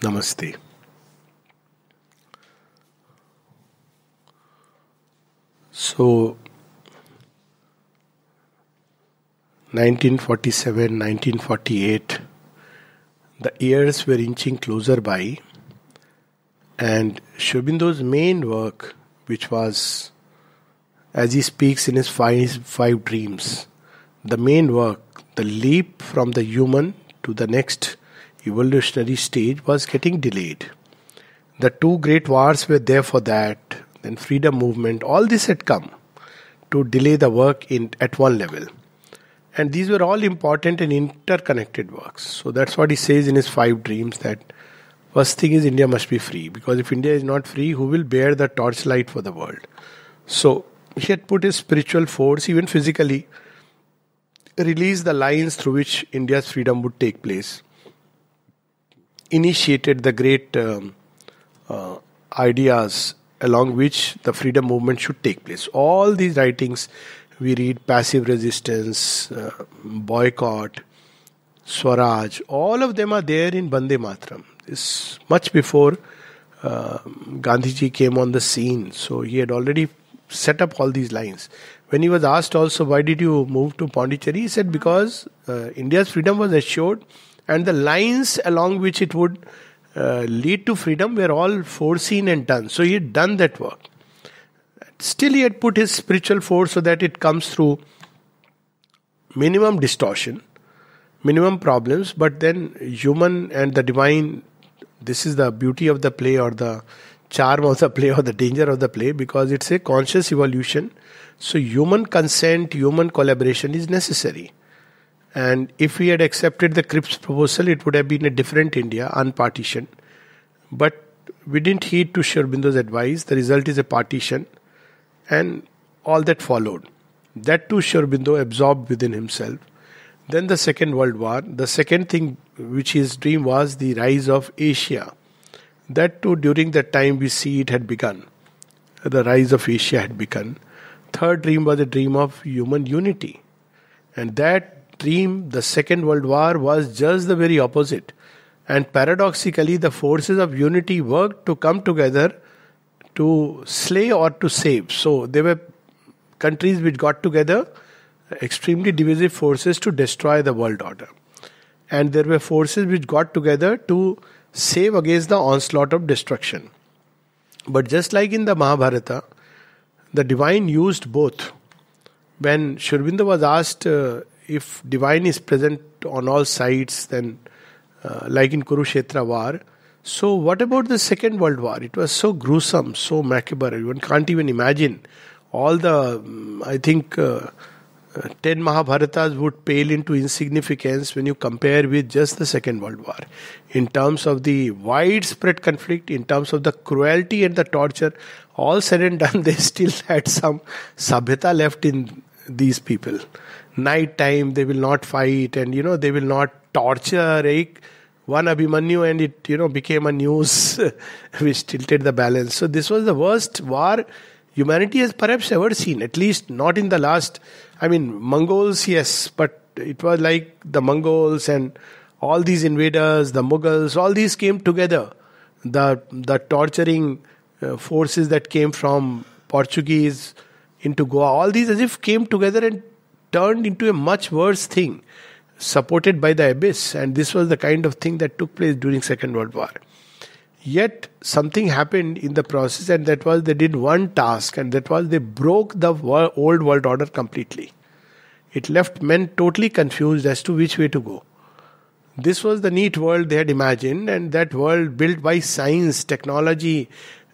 Namaste. So, 1947, 1948, the years were inching closer by, and Sri Aurobindo's main work, which was, as he speaks in his five, five dreams, the main work, the leap from the human to the next evolutionary stage, was getting delayed. The two great wars were there for that, then freedom movement, all this had come to delay the work in at one level. And these were all important and interconnected works. So that's what he says in his five dreams that first thing is India must be free. Because if India is not free, who will bear the torchlight for the world? So he had put his spiritual force, even physically, release the lines through which India's freedom would take place. Initiated the great um, uh, ideas along which the freedom movement should take place. All these writings we read passive resistance, uh, boycott, Swaraj, all of them are there in Bande Mataram. This much before uh, Gandhiji came on the scene, so he had already set up all these lines. When he was asked also, why did you move to Pondicherry? He said, because uh, India's freedom was assured and the lines along which it would uh, lead to freedom were all foreseen and done. So he had done that work. Still, he had put his spiritual force so that it comes through minimum distortion, minimum problems, but then human and the divine. This is the beauty of the play, or the charm of the play, or the danger of the play, because it's a conscious evolution. So, human consent, human collaboration is necessary. And if we had accepted the Cripps proposal, it would have been a different India, unpartitioned. But we didn't heed to Sri Aurobindo's advice. The result is a partition and all that followed. That too Sri Aurobindo absorbed within himself. Then the Second World War. The second thing which his dream was the rise of Asia. That too during that time we see it had begun. The rise of Asia had begun. Third dream was a dream of human unity. And that dream, the Second World War, was just the very opposite. And paradoxically, the forces of unity worked to come together to slay or to save. So there were countries which got together, extremely divisive forces to destroy the world order. And there were forces which got together to save against the onslaught of destruction. But just like in the Mahabharata, the divine used both. When Sri Aurobindo was asked uh, if divine is present on all sides, then uh, like in Kurukshetra war, so, what about the Second World War? It was so gruesome, so macabre. One can't even imagine. All the, mm, I think, uh, uh, 10 Mahabharatas would pale into insignificance when you compare with just the Second World War. In terms of the widespread conflict, in terms of the cruelty and the torture, all said and done, they still had some sabhyata left in these people. Night time, they will not fight, and you know, they will not torture. Eh? one Abhimanyu and it you know became a news which tilted the balance. So this was the worst war humanity has perhaps ever seen. At least not in the last. I mean Mongols, yes, but it was like the Mongols and all these invaders, the Mughals, all these came together. The the torturing uh, forces that came from Portuguese into Goa, all these as if came together and turned into a much worse thing supported by the abyss. And this was the kind of thing that took place during second world war. Yet something happened in the process and that was they did one task and that was they broke the old world order completely. It left men totally confused as to which way to go. This was the neat world they had imagined and that world built by science technology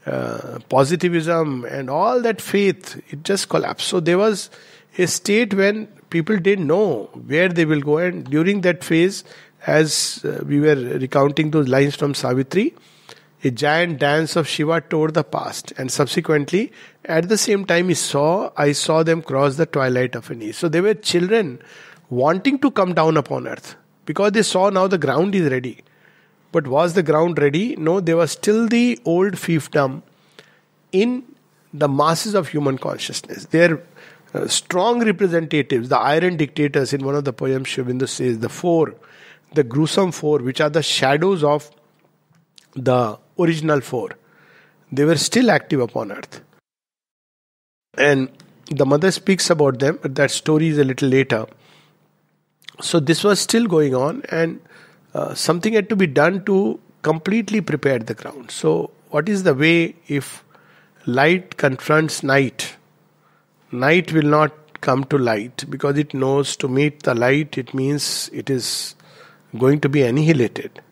uh, positivism and all that faith it just collapsed. So there was a state when people didn't know where they will go. And during that phase, as uh, we were recounting those lines from Savitri, a giant dance of Shiva tore the past. And subsequently, at the same time, he saw, I saw them cross the twilight of an age. So they were children wanting to come down upon earth because they saw now the ground is ready. But was the ground ready? No, there was still the old fiefdom in the masses of human consciousness. There uh, strong representatives, the iron dictators, in one of the poems, Aurobindo says, the four, the gruesome four, which are the shadows of the original four. They were still active upon earth. And the mother speaks about them, but that story is a little later. So this was still going on, and uh, something had to be done to completely prepare the ground. So, what is the way if light confronts night? Night will not come to light because it knows to meet the light, it means it is going to be annihilated.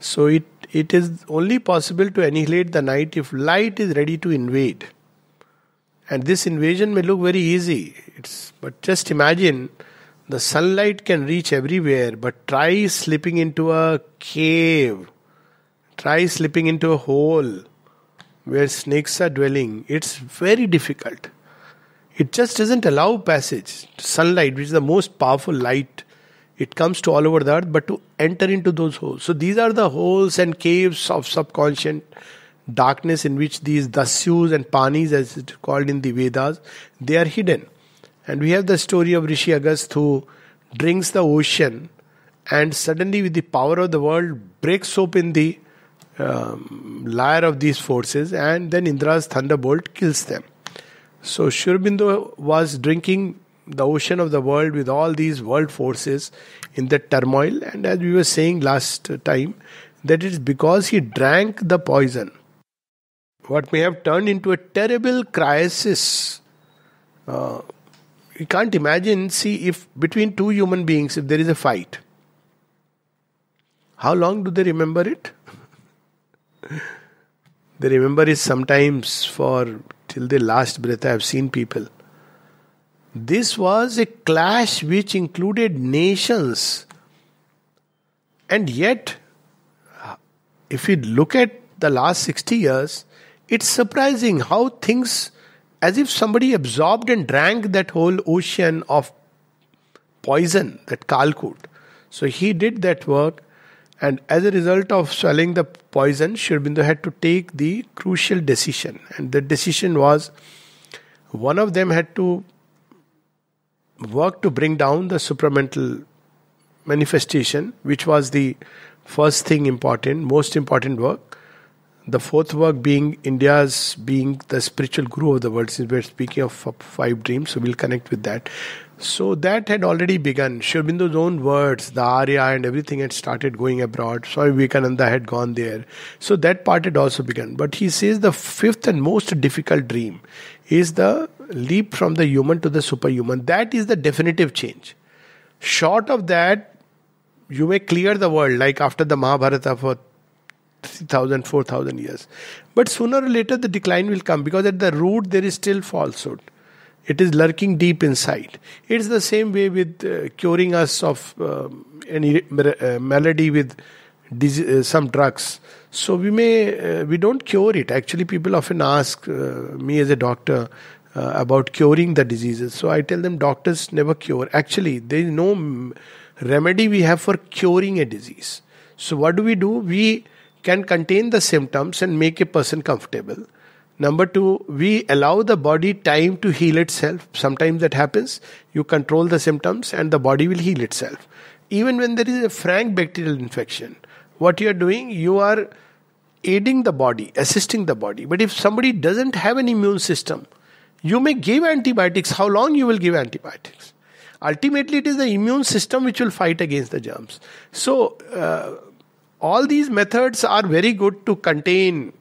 So, it, it is only possible to annihilate the night if light is ready to invade. And this invasion may look very easy. It's, but just imagine the sunlight can reach everywhere, but try slipping into a cave, try slipping into a hole where snakes are dwelling. It's very difficult. It just doesn't allow passage. Sunlight, which is the most powerful light, it comes to all over the earth, but to enter into those holes. So these are the holes and caves of subconscious darkness in which these dasyus and panis, as it's called in the Vedas, they are hidden. And we have the story of Rishi Agast who drinks the ocean and suddenly, with the power of the world, breaks open the um, layer of these forces, and then Indra's thunderbolt kills them. So, Sri Aurobindo was drinking the ocean of the world with all these world forces in the turmoil, and as we were saying last time, that is because he drank the poison what may have turned into a terrible crisis. Uh, you can't imagine, see, if between two human beings, if there is a fight, how long do they remember it? they remember it sometimes for till their last breath. I have seen people. This was a clash which included nations. And yet, if we look at the last 60 years, it's surprising how things, as if somebody absorbed and drank that whole ocean of poison, that Kalkut. So he did that work, and as a result of swallowing the poison, Sri Aurobindo had to take the crucial decision. And the decision was one of them had to work to bring down the supramental manifestation, which was the first thing important, most important work. The fourth work being India's being the spiritual guru of the world, since we're speaking of five dreams, so we'll connect with that. So that had already begun. Sri Aurobindo's own words, the Arya and everything had started going abroad. Swami Vivekananda had gone there. So that part had also begun. But he says the fifth and most difficult dream is the leap from the human to the superhuman. That is the definitive change. Short of that, you may clear the world, like after the Mahabharata for 3,000, 4,000 years. But sooner or later the decline will come because at the root there is still falsehood. It is lurking deep inside. It's the same way with uh, curing us of uh, any uh, malady with uh, some drugs. So we may uh, we don't cure it. Actually, people often ask uh, me as a doctor about curing the diseases. So I tell them doctors never cure. Actually, there is no remedy we have for curing a disease. So what do we do? We can contain the symptoms and make a person comfortable. Number two, we allow the body time to heal itself. Sometimes that happens. You control the symptoms and the body will heal itself. Even when there is a frank bacterial infection, what you are doing, you are aiding the body, assisting the body. But if somebody doesn't have an immune system, you may give antibiotics. How long you will give antibiotics? Ultimately, it is the immune system which will fight against the germs. So, uh, all these methods are very good to contain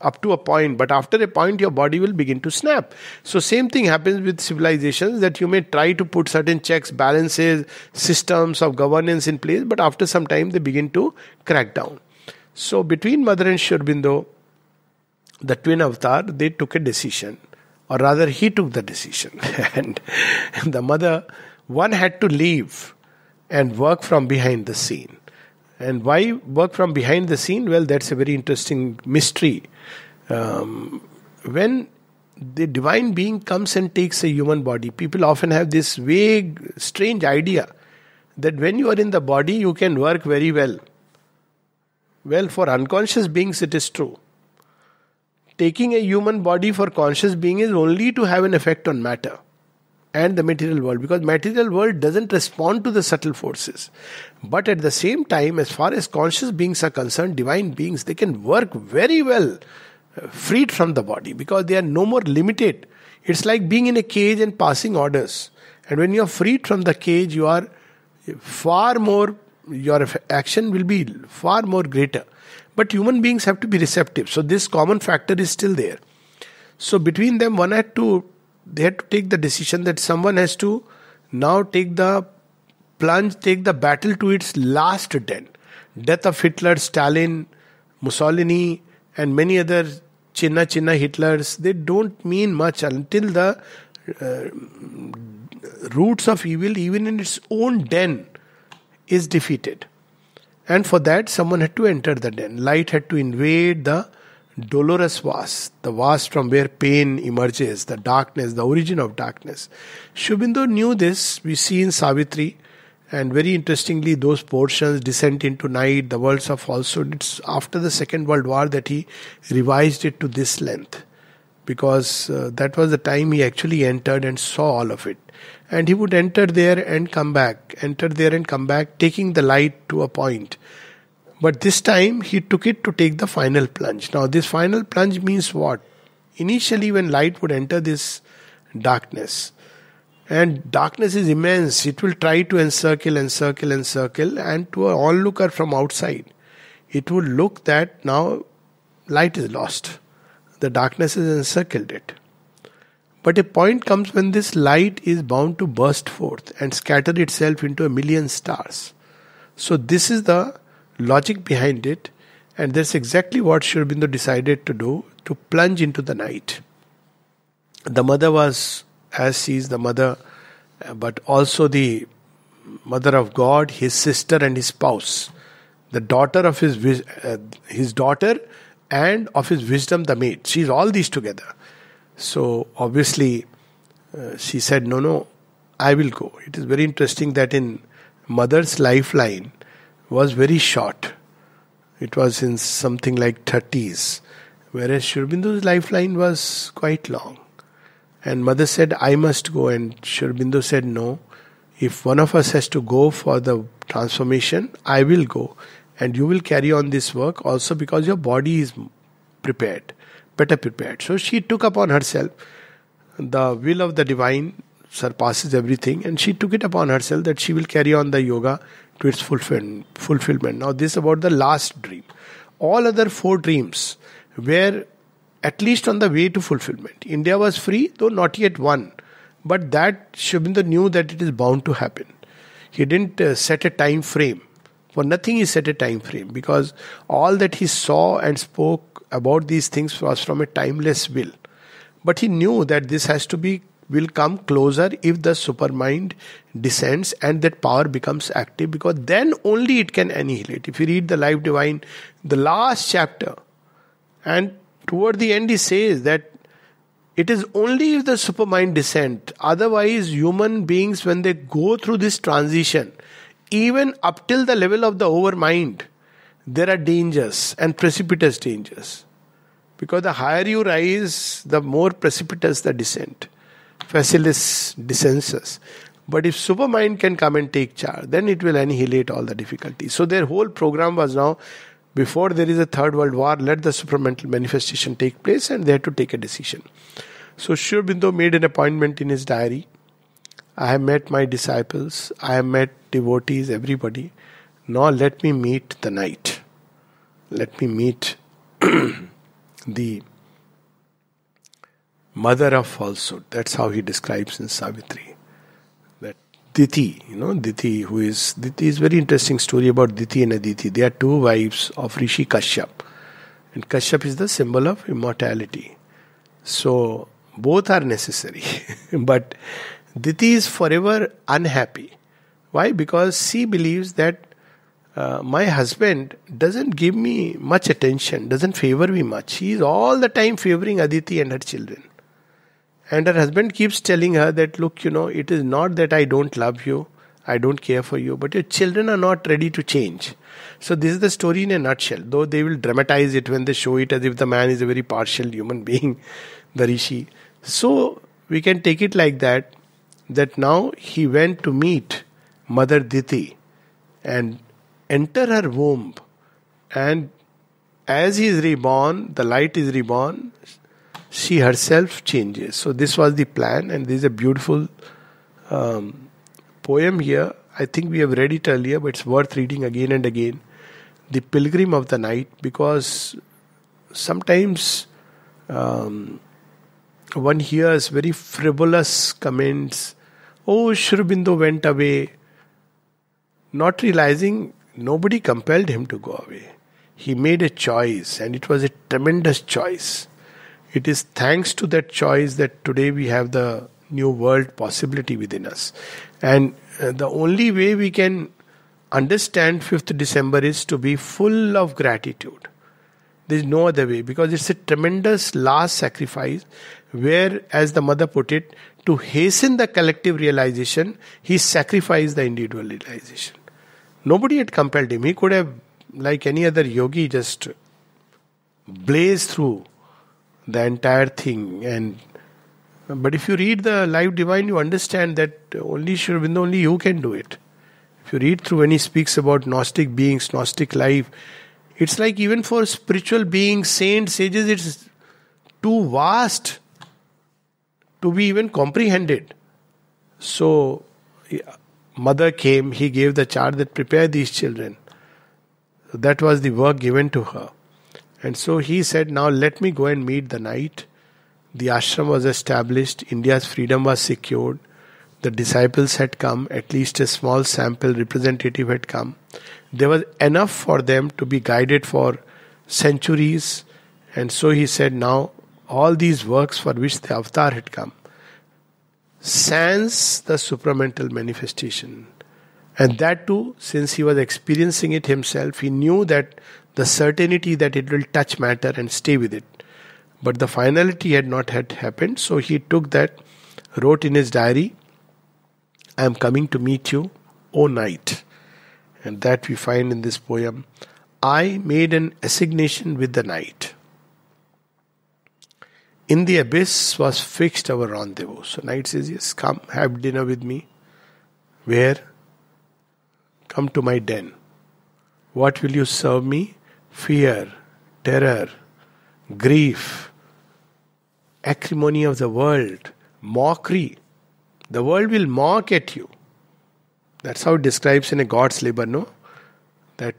up to a point but after a point your body will begin to snap so same thing happens with civilizations that you may try to put certain checks balances systems of governance in place but after some time they begin to crack down so between mother and Sri Aurobindo the twin avatar they took a decision or rather he took the decision and the mother one had to leave and work from behind the scene and why work from behind the scene? Well, that's a very interesting mystery. Um, when the divine being comes and takes a human body, people often have this vague, strange idea that when you are in the body, you can work very well. Well, for unconscious beings, it is true. Taking a human body for conscious being is only to have an effect on matter and the material world because material world doesn't respond to the subtle forces but at the same time as far as conscious beings are concerned divine beings they can work very well freed from the body because they are no more limited. It's like being in a cage and passing orders. And when you are freed from the cage you are far more your action will be far more greater. But human beings have to be receptive. So this common factor is still there. So between them one had to they had to take the decision that someone has to now take the plunge, take the battle to its last den. Death of Hitler, Stalin, Mussolini, and many other Chinna Chinna Hitlers, they don't mean much until the uh, roots of evil, even in its own den, is defeated. And for that, someone had to enter the den. Light had to invade the dolorous vast, the vast from where pain emerges, the darkness, the origin of darkness. Sri Aurobindo knew this. We see in Savitri, and very interestingly, those portions, Descent into Night, the worlds of falsehood, it's after the Second World War that he revised it to this length. Because uh, that was the time he actually entered and saw all of it. And he would enter there and come back, enter there and come back, taking the light to a point but this time he took it to take the final plunge. Now, this final plunge means what? Initially, when light would enter this darkness, and darkness is immense, it will try to encircle, encircle, encircle, and circle. And to an onlooker from outside, it would look that now light is lost. The darkness has encircled it. But a point comes when this light is bound to burst forth and scatter itself into a million stars. So, this is the logic behind it, and that's exactly what Sri Aurobindo decided to do to plunge into the night. The mother was, as she is the mother, but also the mother of God, his sister, and his spouse, the daughter of his uh, his daughter, and of his wisdom, the maid. She is all these together. So obviously, uh, she said, "No, no, I will go." It is very interesting that in mother's lifeline, was very short. It was in something like 30s, whereas Sri Aurobindo's lifeline was quite long. And mother said, I must go. And Sri Aurobindo said, No. If one of us has to go for the transformation, I will go. And you will carry on this work also because your body is prepared, better prepared. So she took upon herself the will of the divine surpasses everything, and she took it upon herself that she will carry on the yoga to its fulfillment. Now, this is about the last dream. All other four dreams were at least on the way to fulfillment. India was free, though not yet won. But that Aurobindo knew that it is bound to happen. He didn't uh, set a time frame. For nothing he set a time frame because all that he saw and spoke about these things was from a timeless will. But he knew that this has to be will come closer if the supermind descends and that power becomes active because then only it can annihilate. If you read the Life Divine, the last chapter, and toward the end he says that it is only if the supermind descends. Otherwise, human beings, when they go through this transition, even up till the level of the overmind, there are dangers and precipitous dangers. Because the higher you rise, the more precipitous the descent facilis descensus. But if supermind can come and take charge, then it will annihilate all the difficulties. So their whole program was now before there is a third world war, let the supramental manifestation take place and they had to take a decision. So Sri Aurobindo made an appointment in his diary. I have met my disciples, I have met devotees, everybody. Now let me meet the night. Let me meet the mother of falsehood. That's how he describes in Savitri. Diti, you know, Diti, who is Diti is very interesting story about Diti and Aditi. They are two wives of Rishi Kashyap. And Kashyap is the symbol of immortality. So both are necessary. but Diti is forever unhappy. Why? Because she believes that uh, my husband doesn't give me much attention, doesn't favor me much. He is all the time favoring Aditi and her children. And her husband keeps telling her that, look, you know, it is not that I don't love you, I don't care for you, but your children are not ready to change. So, this is the story in a nutshell, though they will dramatize it when they show it as if the man is a very partial human being, the Rishi. So, we can take it like that that now he went to meet Mother Diti and enter her womb. And as he is reborn, the light is reborn, she herself changes. So, this was the plan, and this is a beautiful um, poem here. I think we have read it earlier, but it's worth reading again and again. The Pilgrim of the Night, because sometimes um, one hears very frivolous comments. Oh, Sri Aurobindo went away, not realizing nobody compelled him to go away. He made a choice, and it was a tremendous choice. It is thanks to that choice that today we have the new world possibility within us. And uh, the only way we can understand 5th December is to be full of gratitude. There is no other way because it's a tremendous last sacrifice where, as the mother put it, to hasten the collective realization, he sacrificed the individual realization. Nobody had compelled him. He could have, like any other yogi, just blazed through the entire thing. And but if you read the Life Divine, you understand that only Sri only you can do it. If you read through when he speaks about Gnostic beings, Gnostic life, it's like even for spiritual beings, saints, sages, it's too vast to be even comprehended. So, mother came, he gave the charge that prepare these children. That was the work given to her. And so he said, Now let me go and meet the night. The ashram was established, India's freedom was secured, the disciples had come, at least a small sample representative had come. There was enough for them to be guided for centuries. And so he said, Now all these works for which the avatar had come, sans the supramental manifestation. And that too, since he was experiencing it himself, he knew that the certainty that it will touch matter and stay with it. But the finality had not had happened, so he took that, wrote in his diary, I am coming to meet you, O night. And that we find in this poem. I made an assignation with the night. In the abyss was fixed our rendezvous. So night says, Yes, come, have dinner with me. Where? Come to my den. What will you serve me? Fear, terror, grief, acrimony of the world, mockery. The world will mock at you. That's how it describes in a God's labor, no? That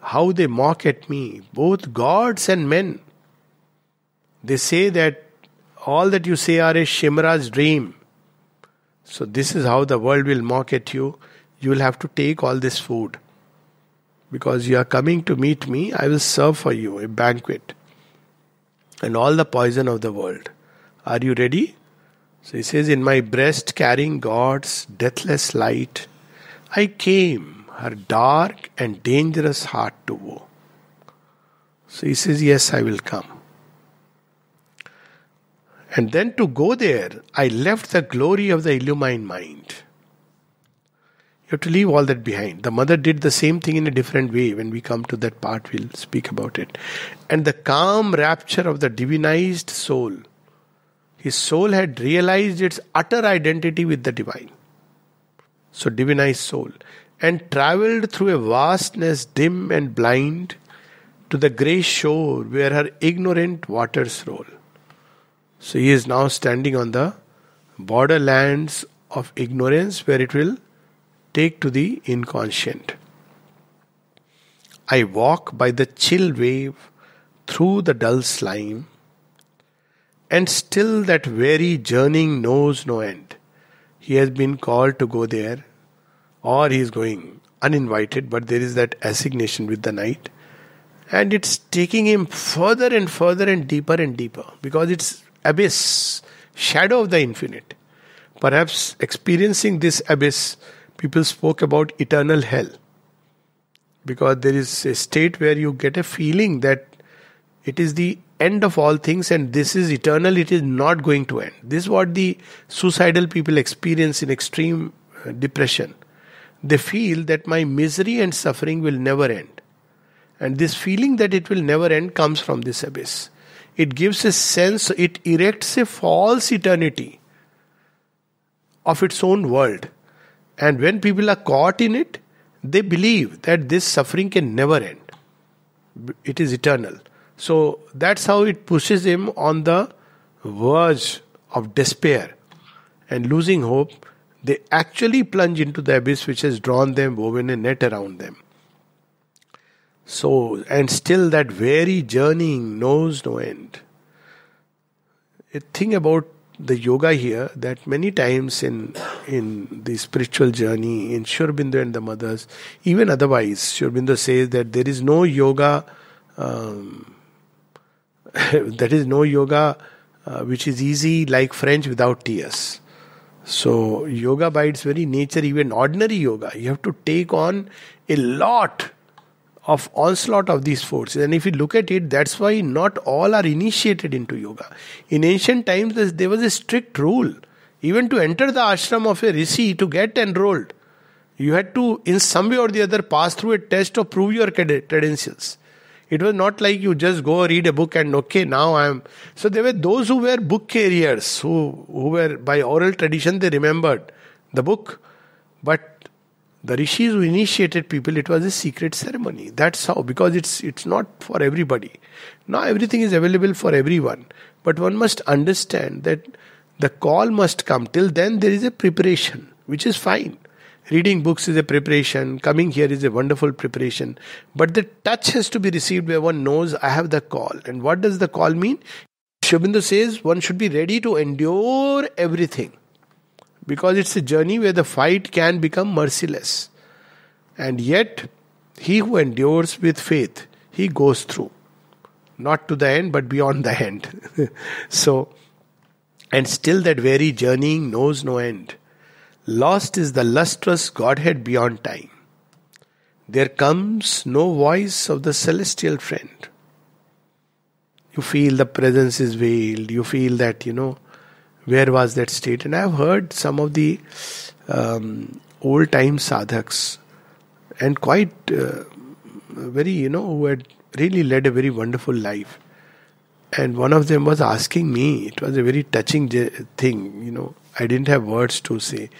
how they mock at me, both gods and men. They say that all that you say are a chimera's dream. So, this is how the world will mock at you. You will have to take all this food. Because you are coming to meet me, I will serve for you a banquet and all the poison of the world. Are you ready? So he says, In my breast carrying God's deathless light, I came, her dark and dangerous heart to woe. So he says, Yes, I will come. And then to go there, I left the glory of the illumined mind. You have to leave all that behind. The mother did the same thing in a different way. When we come to that part, we'll speak about it. And the calm rapture of the divinized soul. His soul had realized its utter identity with the divine. So, divinized soul. And traveled through a vastness dim and blind to the grey shore where her ignorant waters roll. So he is now standing on the borderlands of ignorance where it will take to the inconscient. I walk by the chill wave through the dull slime, and still that weary journeying knows no end. He has been called to go there, or he is going uninvited, but there is that assignation with the night, and it's taking him further and further and deeper and deeper because it's abyss, shadow of the infinite. Perhaps experiencing this abyss, people spoke about eternal hell. Because there is a state where you get a feeling that it is the end of all things and this is eternal, it is not going to end. This is what the suicidal people experience in extreme uh, depression. They feel that my misery and suffering will never end. And this feeling that it will never end comes from this abyss. It gives a sense, it erects a false eternity of its own world. And when people are caught in it, they believe that this suffering can never end. It is eternal. So that's how it pushes him on the verge of despair and losing hope. They actually plunge into the abyss which has drawn them, woven a net around them. So, and still that very journeying knows no end. A thing about the yoga here that many times in in the spiritual journey in Sri Aurobindo and the mothers, even otherwise, Sri Aurobindo says that there is no yoga, um, that is no yoga uh, which is easy like French without tears. So yoga by its very nature, even ordinary yoga, you have to take on a lot of onslaught of these forces. And if you look at it, that's why not all are initiated into yoga. In ancient times, there was a strict rule. Even to enter the ashram of a rishi to get enrolled, you had to, in some way or the other, pass through a test or prove your credentials. It was not like you just go read a book and okay, now I am. So there were those who were book carriers, who, who were by oral tradition, they remembered the book. But the rishis who initiated people it was a secret ceremony. That's how because it's it's not for everybody. Now everything is available for everyone. But one must understand that the call must come. Till then there is a preparation which is fine. Reading books is a preparation. Coming here is a wonderful preparation. But the touch has to be received where one knows i have the call. And what does the call mean? Sri Aurobindo says one should be ready to endure everything because it's a journey where the fight can become merciless. And yet, he who endures with faith, he goes through. Not to the end, but beyond the end. so, and still that very journeying knows no end. Lost is the lustrous Godhead beyond time. There comes no voice of the celestial friend. You feel the presence is veiled. You feel that, you know, where was that state? And I've heard some of the um, old time sadhaks and quite uh, very, you know, who had really led a very wonderful life. And one of them was asking me, it was a very touching thing, you know, I didn't have words to say.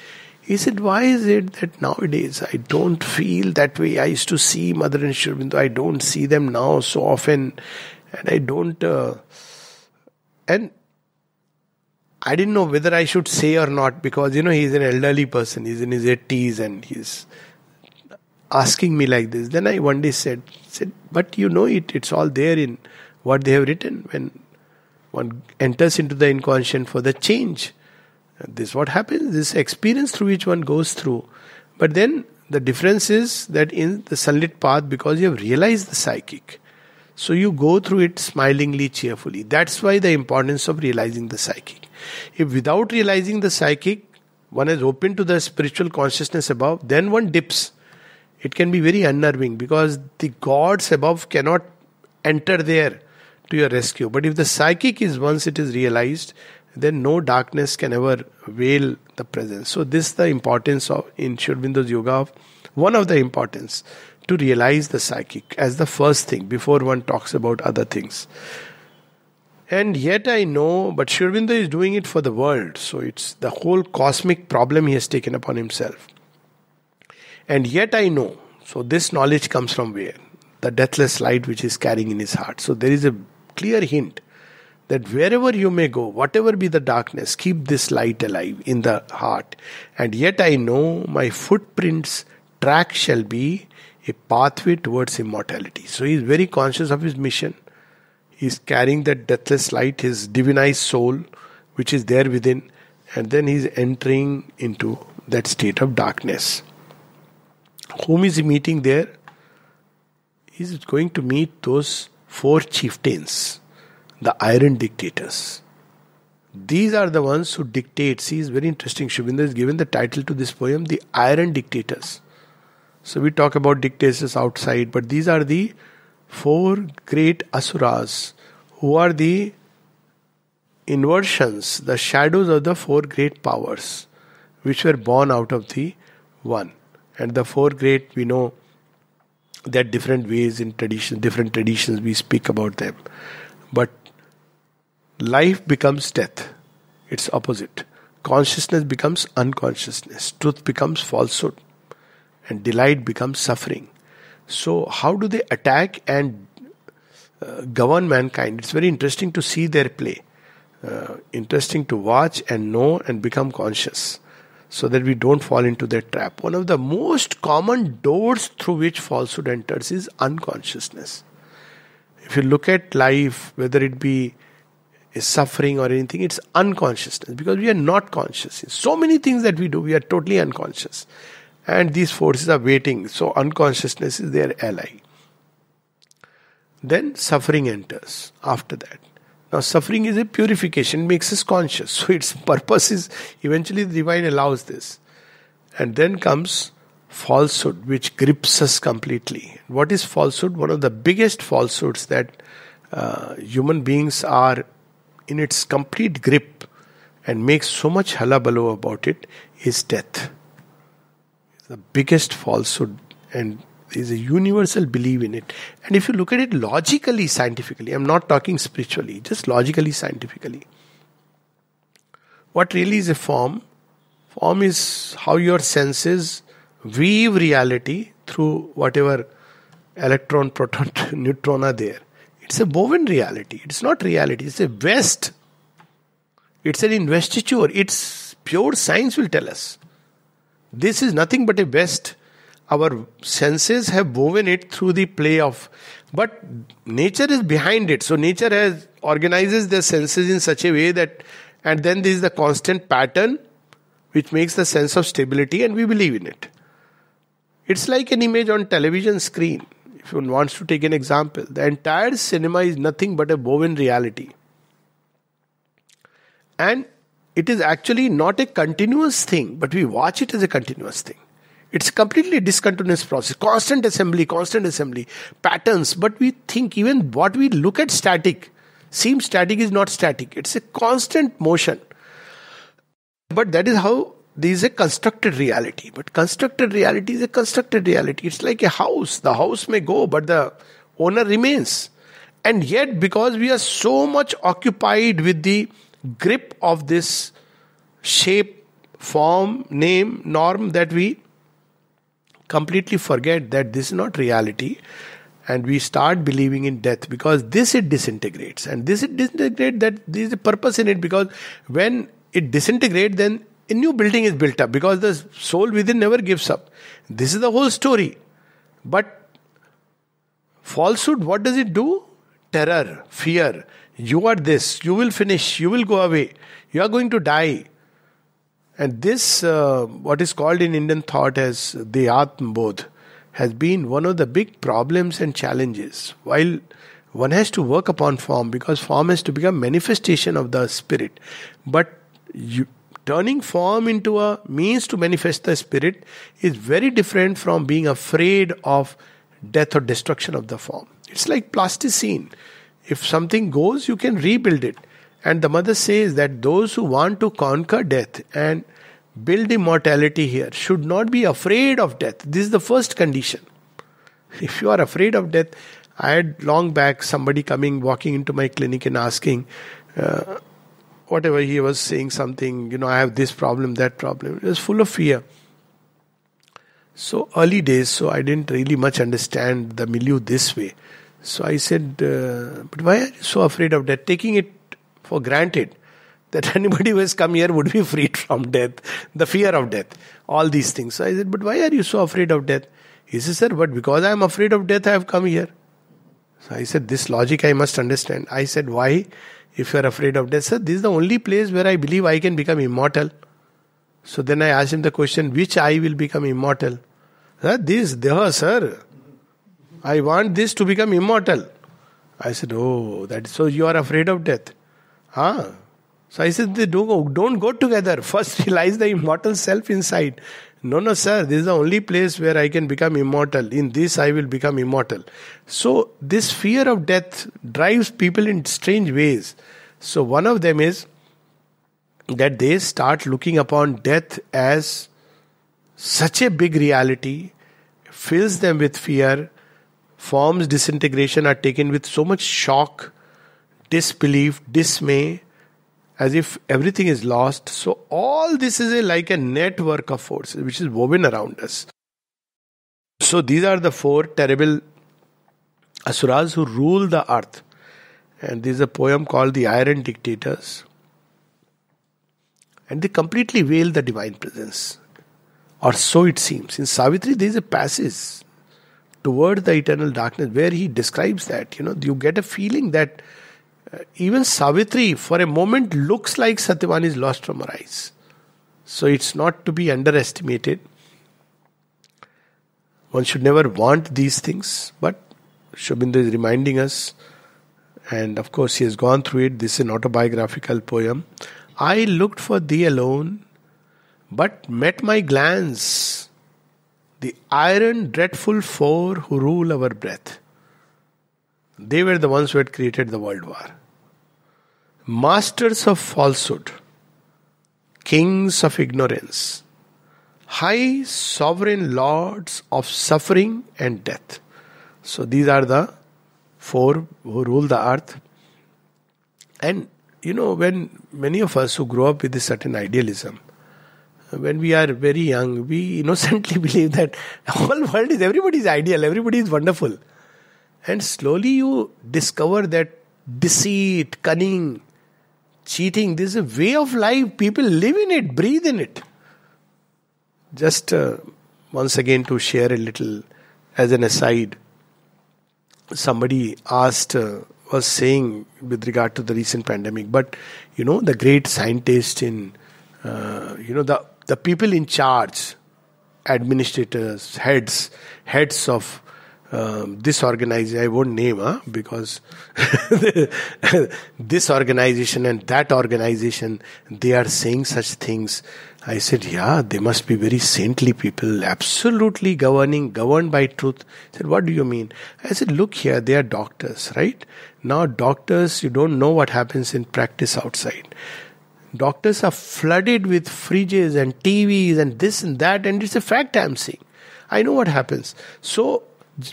He said, Why is it that nowadays I don't feel that way? I used to see Mother and Sri I don't see them now so often, and I don't. Uh, and I didn't know whether I should say or not because you know he's an elderly person, he's in his 80s and he's asking me like this. Then I one day said, said, but you know it, it's all there in what they have written when one enters into the inconscient for the change. This what happens, this experience through which one goes through. But then the difference is that in the sunlit path, because you have realized the psychic, so you go through it smilingly, cheerfully. That's why the importance of realizing the psychic. If without realizing the psychic, one is open to the spiritual consciousness above, then one dips. It can be very unnerving because the gods above cannot enter there to your rescue. But if the psychic is once it is realized, then no darkness can ever veil the presence. So this is the importance of in Sri Aurobindo's yoga of one of the importance to realize the psychic as the first thing before one talks about other things. And yet I know, but Sri Aurobindo is doing it for the world. So it's the whole cosmic problem he has taken upon himself. And yet I know. So this knowledge comes from where? The deathless light which is carrying in his heart. So there is a clear hint that wherever you may go, whatever be the darkness, keep this light alive in the heart. And yet I know my footprints track shall be a pathway towards immortality. So he is very conscious of his mission He's carrying that deathless light, his divinized soul, which is there within, and then he's entering into that state of darkness. Whom is he meeting there? He's going to meet those four chieftains, the iron dictators. These are the ones who dictate. See, it's very interesting. Aurobindo has given the title to this poem, The Iron Dictators. So we talk about dictators outside, but these are the four great asuras who are the inversions, the shadows of the four great powers which were born out of the one. And the four great, we know that different ways in tradition, different traditions we speak about them. But life becomes death, it's opposite. consciousness becomes unconsciousness, truth becomes falsehood, and delight becomes suffering. So, how do they attack and uh, govern mankind? It's very interesting to see their play. Uh, interesting to watch and know and become conscious so that we don't fall into their trap. One of the most common doors through which falsehood enters is unconsciousness. If you look at life, whether it be a suffering or anything, it's unconsciousness because we are not conscious. So many things that we do, we are totally unconscious and these forces are waiting. So unconsciousness is their ally. Then suffering enters after that. Now, suffering is a purification, makes us conscious. So, its purpose is eventually the divine allows this. And then comes falsehood, which grips us completely. What is falsehood? One of the biggest falsehoods that uh, human beings are in its complete grip and makes so much hullabaloo about it is death the biggest falsehood and is a universal belief in it. And if you look at it logically, scientifically, I'm not talking spiritually, just logically, scientifically. What really is a form? Form is how your senses weave reality through whatever electron, proton, neutron are there. It's a woven reality. It's not reality. It's a vest. It's an investiture. It's pure science will tell us. This is nothing but a vest. Our senses have woven it through the play of, but nature is behind it. So nature has organizes the senses in such a way that, and then there is the constant pattern which makes the sense of stability, and we believe in it. It's like an image on television screen. If one wants to take an example, the entire cinema is nothing but a woven reality. And it is actually not a continuous thing, but we watch it as a continuous thing. It's a completely discontinuous process, constant assembly, constant assembly, patterns. But we think even what we look at static seems static is not static, it's a constant motion. But that is how there is a constructed reality. But constructed reality is a constructed reality. It's like a house. The house may go, but the owner remains. And yet, because we are so much occupied with the grip of this shape, form, name, norm that we completely forget that this is not reality and we start believing in death because this it disintegrates. And this it disintegrates that there is a purpose in it because when it disintegrates then a new building is built up because the soul within never gives up. This is the whole story. But falsehood what does it do? Terror fear you are this, you will finish, you will go away, you are going to die. And this, uh, what is called in Indian thought as the Atma has been one of the big problems and challenges. While one has to work upon form because form has to become manifestation of the spirit, but you, turning form into a means to manifest the spirit is very different from being afraid of death or destruction of the form. It's like plasticine. If something goes, you can rebuild it. And the mother says that those who want to conquer death and build immortality here should not be afraid of death. This is the first condition. If you are afraid of death, I had long back somebody coming, walking into my clinic and asking, uh, whatever he was saying, something, you know, I have this problem, that problem. It was full of fear. So early days, so I didn't really much understand the milieu this way. So I said, uh, but why are you so afraid of death? Taking it for granted that anybody who has come here would be freed from death, the fear of death, all these things. So I said, but why are you so afraid of death? He said, sir, but because I am afraid of death, I have come here. So I said, this logic I must understand. I said, why? If you are afraid of death, sir, this is the only place where I believe I can become immortal. So then I asked him the question, which I will become immortal? Sir, this, there, sir. I want this to become immortal. I said, Oh, that so you are afraid of death. Huh? So I said, don't go, don't go together. First realize the immortal self inside. No, no, sir, this is the only place where I can become immortal. In this, I will become immortal. So, this fear of death drives people in strange ways. So, one of them is that they start looking upon death as such a big reality, fills them with fear, Forms disintegration are taken with so much shock, disbelief, dismay, as if everything is lost. So all this is a, like a network of forces which is woven around us. So these are the four terrible asuras who rule the earth. And there is a poem called The Iron Dictators. And they completely veil the divine presence. Or so it seems. In Savitri, there is a passage toward the eternal darkness where he describes that. You know, you get a feeling that uh, even Savitri, for a moment, looks like Satyavan is lost from her eyes. So it's not to be underestimated. One should never want these things, but Sri Aurobindo is reminding us, and of course, he has gone through it. This is an autobiographical poem. I looked for thee alone, but met my glance, the iron, dreadful four who rule our breath. They were the ones who had created the world war. Masters of falsehood, kings of ignorance, high sovereign lords of suffering and death. So these are the four who rule the earth. And you know, when many of us who grow up with a certain idealism, when we are very young, we innocently believe that whole world is everybody's ideal, everybody is wonderful. And slowly you discover that deceit, cunning, cheating, this is a way of life. People live in it, breathe in it. Just uh, once again to share a little as an aside, somebody asked, uh, was saying with regard to the recent pandemic, but you know, the great scientist in, uh, you know, the, the people in charge, administrators, heads, heads of um, this organization, I won't name, huh? because this organization and that organization, they are saying such things. I said, yeah, they must be very saintly people, absolutely governing, governed by truth. I said, what do you mean? I said, look here, they are doctors, right? Now, doctors, you don't know what happens in practice outside. Doctors are flooded with fridges and TVs and this and that, and it's a fact I'm saying. I know what happens. So,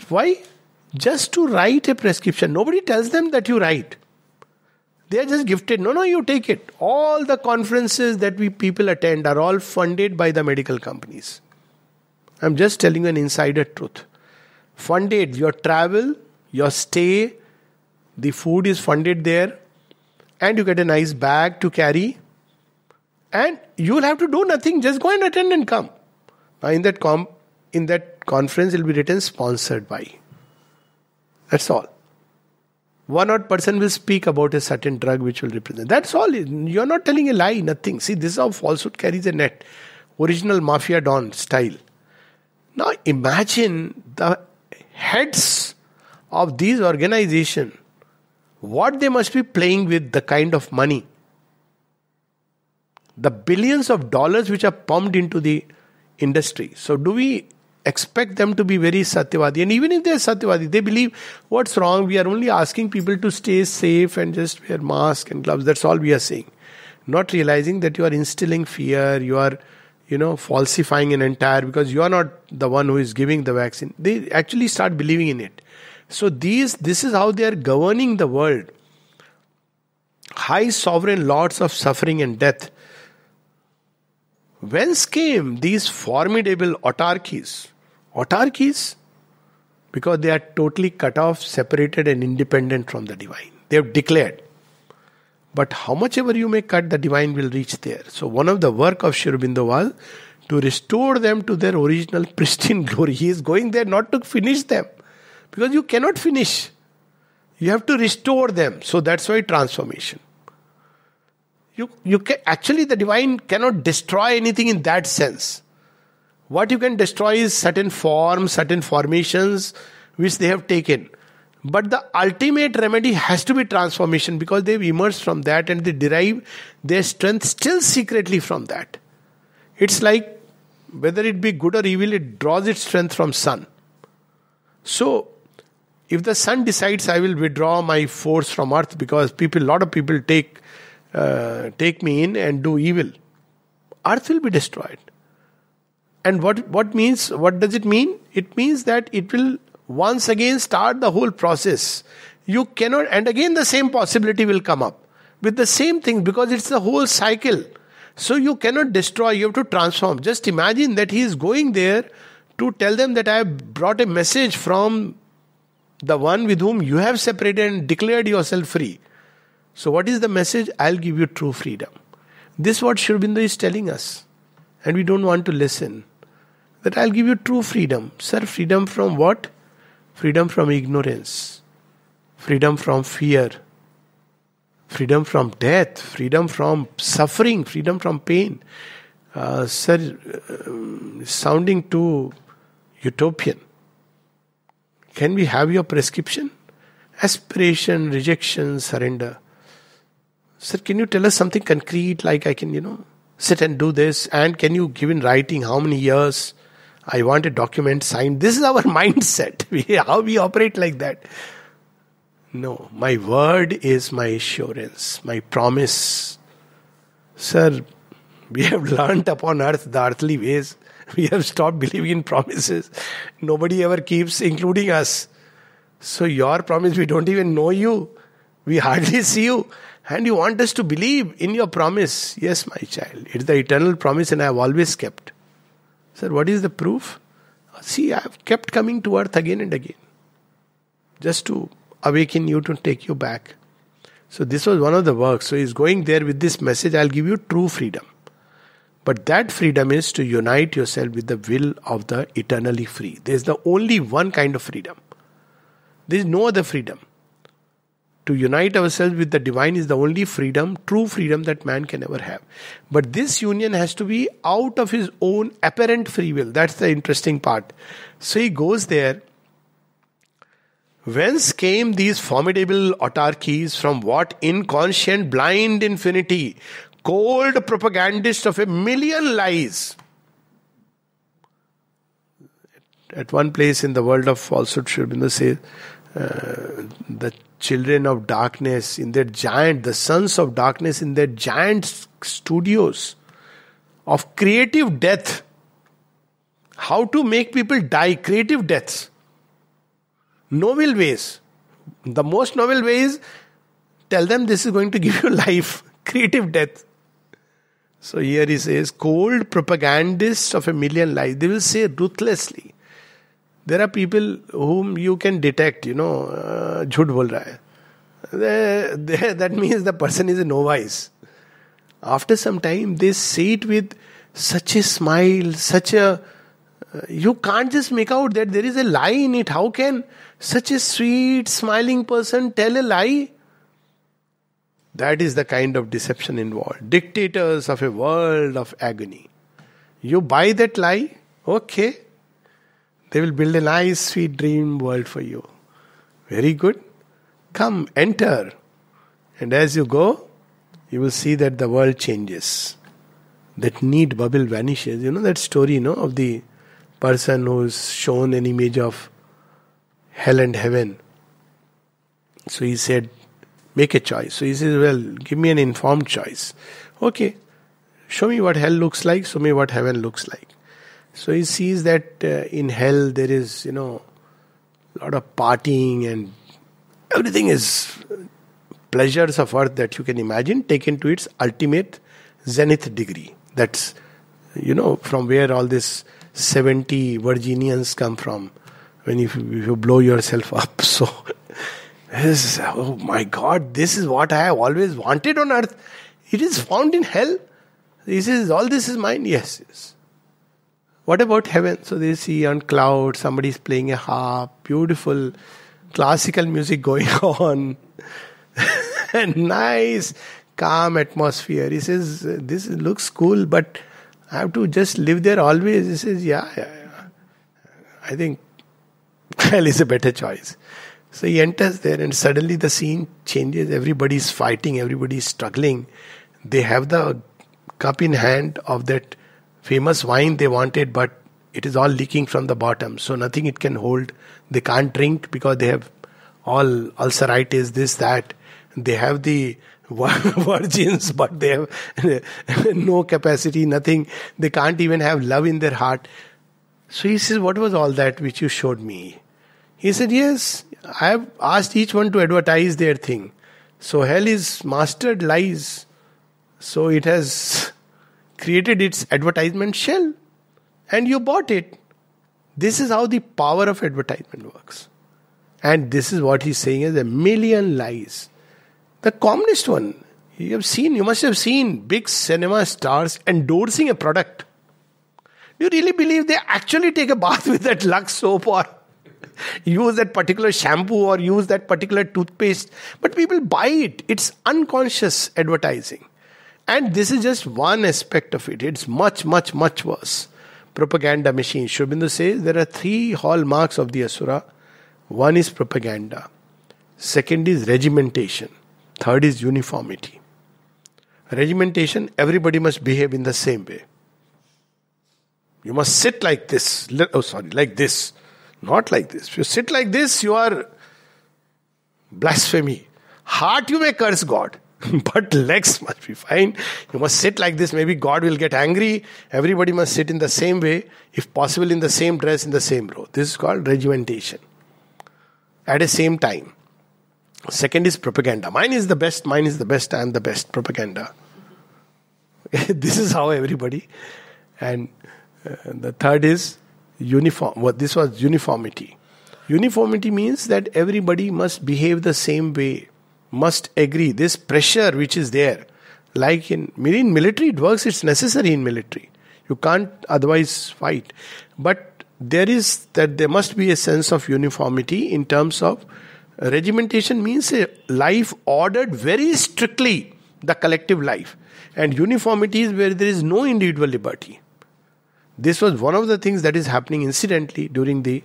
why? Just to write a prescription. Nobody tells them that you write. They are just gifted. No, no, you take it. All the conferences that we people attend are all funded by the medical companies. I'm just telling you an insider truth. Funded your travel, your stay, the food is funded there, and you get a nice bag to carry, and you will have to do nothing. Just go and attend and come. Now, in that com- in that conference, it will be written sponsored by. That's all one odd person will speak about a certain drug which will represent. That's all. You're not telling a lie, nothing. See, this is how falsehood carries a net. Original Mafia Don style. Now imagine the heads of these organizations, what they must be playing with the kind of money. The billions of dollars which are pumped into the industry. So, do we expect them to be very Satyavadi. And even if they're Satyavadi, they believe what's wrong. We are only asking people to stay safe and just wear masks and gloves. That's all we are saying. Not realizing that you are instilling fear, you are, you know, falsifying an entire because you are not the one who is giving the vaccine. They actually start believing in it. So these this is how they are governing the world. High sovereign lords of suffering and death. Whence came these formidable autarkies? autarkies because they are totally cut off, separated, and independent from the divine. They have declared. But how much ever you may cut, the divine will reach there. So, one of the work of Sri Aurobindo was to restore them to their original pristine glory. He is going there not to finish them because you cannot finish. You have to restore them. So, that's why transformation. You, you can, actually, the divine cannot destroy anything in that sense. What you can destroy is certain forms, certain formations which they have taken. But the ultimate remedy has to be transformation because they've emerged from that and they derive their strength still secretly from that. It's like whether it be good or evil, it draws its strength from sun. So, if the sun decides I will withdraw my force from earth because people, lot of people take uh, take me in and do evil, earth will be destroyed. And what, what means, what does it mean? It means that it will once again start the whole process. You cannot, and again the same possibility will come up. with the same thing because it's the whole cycle. So you cannot destroy, you have to transform. Just imagine that he is going there to tell them that I have brought a message from the one with whom you have separated and declared yourself free. So, what is the message? I'll give you true freedom. This what Sri Aurobindo is telling us. And we don't want to listen. That I'll give you true freedom. Sir, freedom from what? Freedom from ignorance. Freedom from fear freedom from death, freedom from suffering, freedom from pain. Uh, sir, uh, sounding too utopian. Can we have your prescription? Aspiration, rejection, surrender. Sir, can you tell us something concrete like I can, you know, sit and do this? And can you give in writing how many years? I want a document signed. This is our mindset. How we operate like that. No, my word is my assurance, my promise. Sir, we have learnt upon earth the earthly ways. We have stopped believing in promises. Nobody ever keeps, including us. So, your promise, we don't even know you. We hardly see you. And you want us to believe in your promise. Yes, my child. It's the eternal promise, and I have always kept. Sir, what is the proof? See, I have kept coming to earth again and again. Just to awaken you to take you back. So, this was one of the works. So, he's going there with this message I'll give you true freedom. But that freedom is to unite yourself with the will of the eternally free. There's the only one kind of freedom. There is no other freedom. To unite ourselves with the divine is the only freedom, true freedom that man can ever have. But this union has to be out of his own apparent free will. That's the interesting part. So he goes there Whence came these formidable autarkies from what inconscient blind infinity, cold propagandist of a million lies? At one place in the world of falsehood, Aurobindo says, uh, the children of darkness in their giant, the sons of darkness in their giant studios of creative death. How to make people die, creative deaths Novel ways. The most novel way is tell them this is going to give you life, creative death. So here he says, cold propagandists of a million lies. They will say ruthlessly. There are people whom you can detect, you know, uh, jhut bol raha hai. They, they, that means the person is a novice. After some time, they say it with such a smile, such a. Uh, you can't just make out that there is a lie in it. How can such a sweet, smiling person tell a lie? That is the kind of deception involved. Dictators of a world of agony. You buy that lie, okay. They will build a nice, sweet dream world for you. Very good. Come, enter. And as you go, you will see that the world changes. That need bubble vanishes. You know that story, you know, of the person who's shown an image of hell and heaven. So he said, make a choice. So he says, well, give me an informed choice. Okay, show me what hell looks like, show me what heaven looks like. So he sees that uh, in hell there is, you know, a lot of partying and everything is pleasures of earth that you can imagine taken to its ultimate zenith degree. That's, you know, from where all this 70 Virginians come from when you, you blow yourself up. So, this, oh my God, this is what I have always wanted on earth. It is found in hell. He says, All this is mine? Yes, yes. What about heaven? So they see on somebody is playing a harp, beautiful classical music going on, nice, calm atmosphere. He says, This looks cool, but I have to just live there always. He says, Yeah, yeah, yeah. I think hell is a better choice. So he enters there, and suddenly the scene changes. Everybody is fighting, everybody is struggling. They have the cup in hand of that famous wine they wanted, but it is all leaking from the bottom, so nothing it can hold. They can't drink because they have all ulceritis, this, that. They have the virgins, but they have no capacity, nothing. They can't even have love in their heart. So he says, What was all that which you showed me? He said, Yes, I have asked each one to advertise their thing. So hell is mastered lies. So it has created its advertisement shell and you bought it. This is how the power of advertisement works. And this is what he's saying is a million lies. The commonest one, you have seen, you must have seen big cinema stars endorsing a product. Do you really believe they actually take a bath with that Lux soap or use that particular shampoo or use that particular toothpaste? But people buy it. It's unconscious advertising. And this is just one aspect of it. It's much, much, much worse. Propaganda machine. Sri Aurobindo says there are three hallmarks of the Asura. One is propaganda. Second is regimentation. Third is uniformity. Regimentation, everybody must behave in the same way. You must sit like this. Oh, sorry, like this. Not like this. If you sit like this, you are blasphemy. Heart, you may curse God. but legs must be fine. You must sit like this. Maybe God will get angry. Everybody must sit in the same way, if possible, in the same dress, in the same row. This is called regimentation. At the same time. Second is propaganda. Mine is the best, mine is the best, I am the best. Propaganda. this is how everybody. And uh, the third is uniform. What this was uniformity. Uniformity means that everybody must behave the same way, must agree. This pressure which is there, like in, in military, it works, it's necessary in military. You can't otherwise fight. But there is that there must be a sense of uniformity in terms of regimentation means a life ordered very strictly, the collective life. And uniformity is where there is no individual liberty. This was one of the things that is happening incidentally during the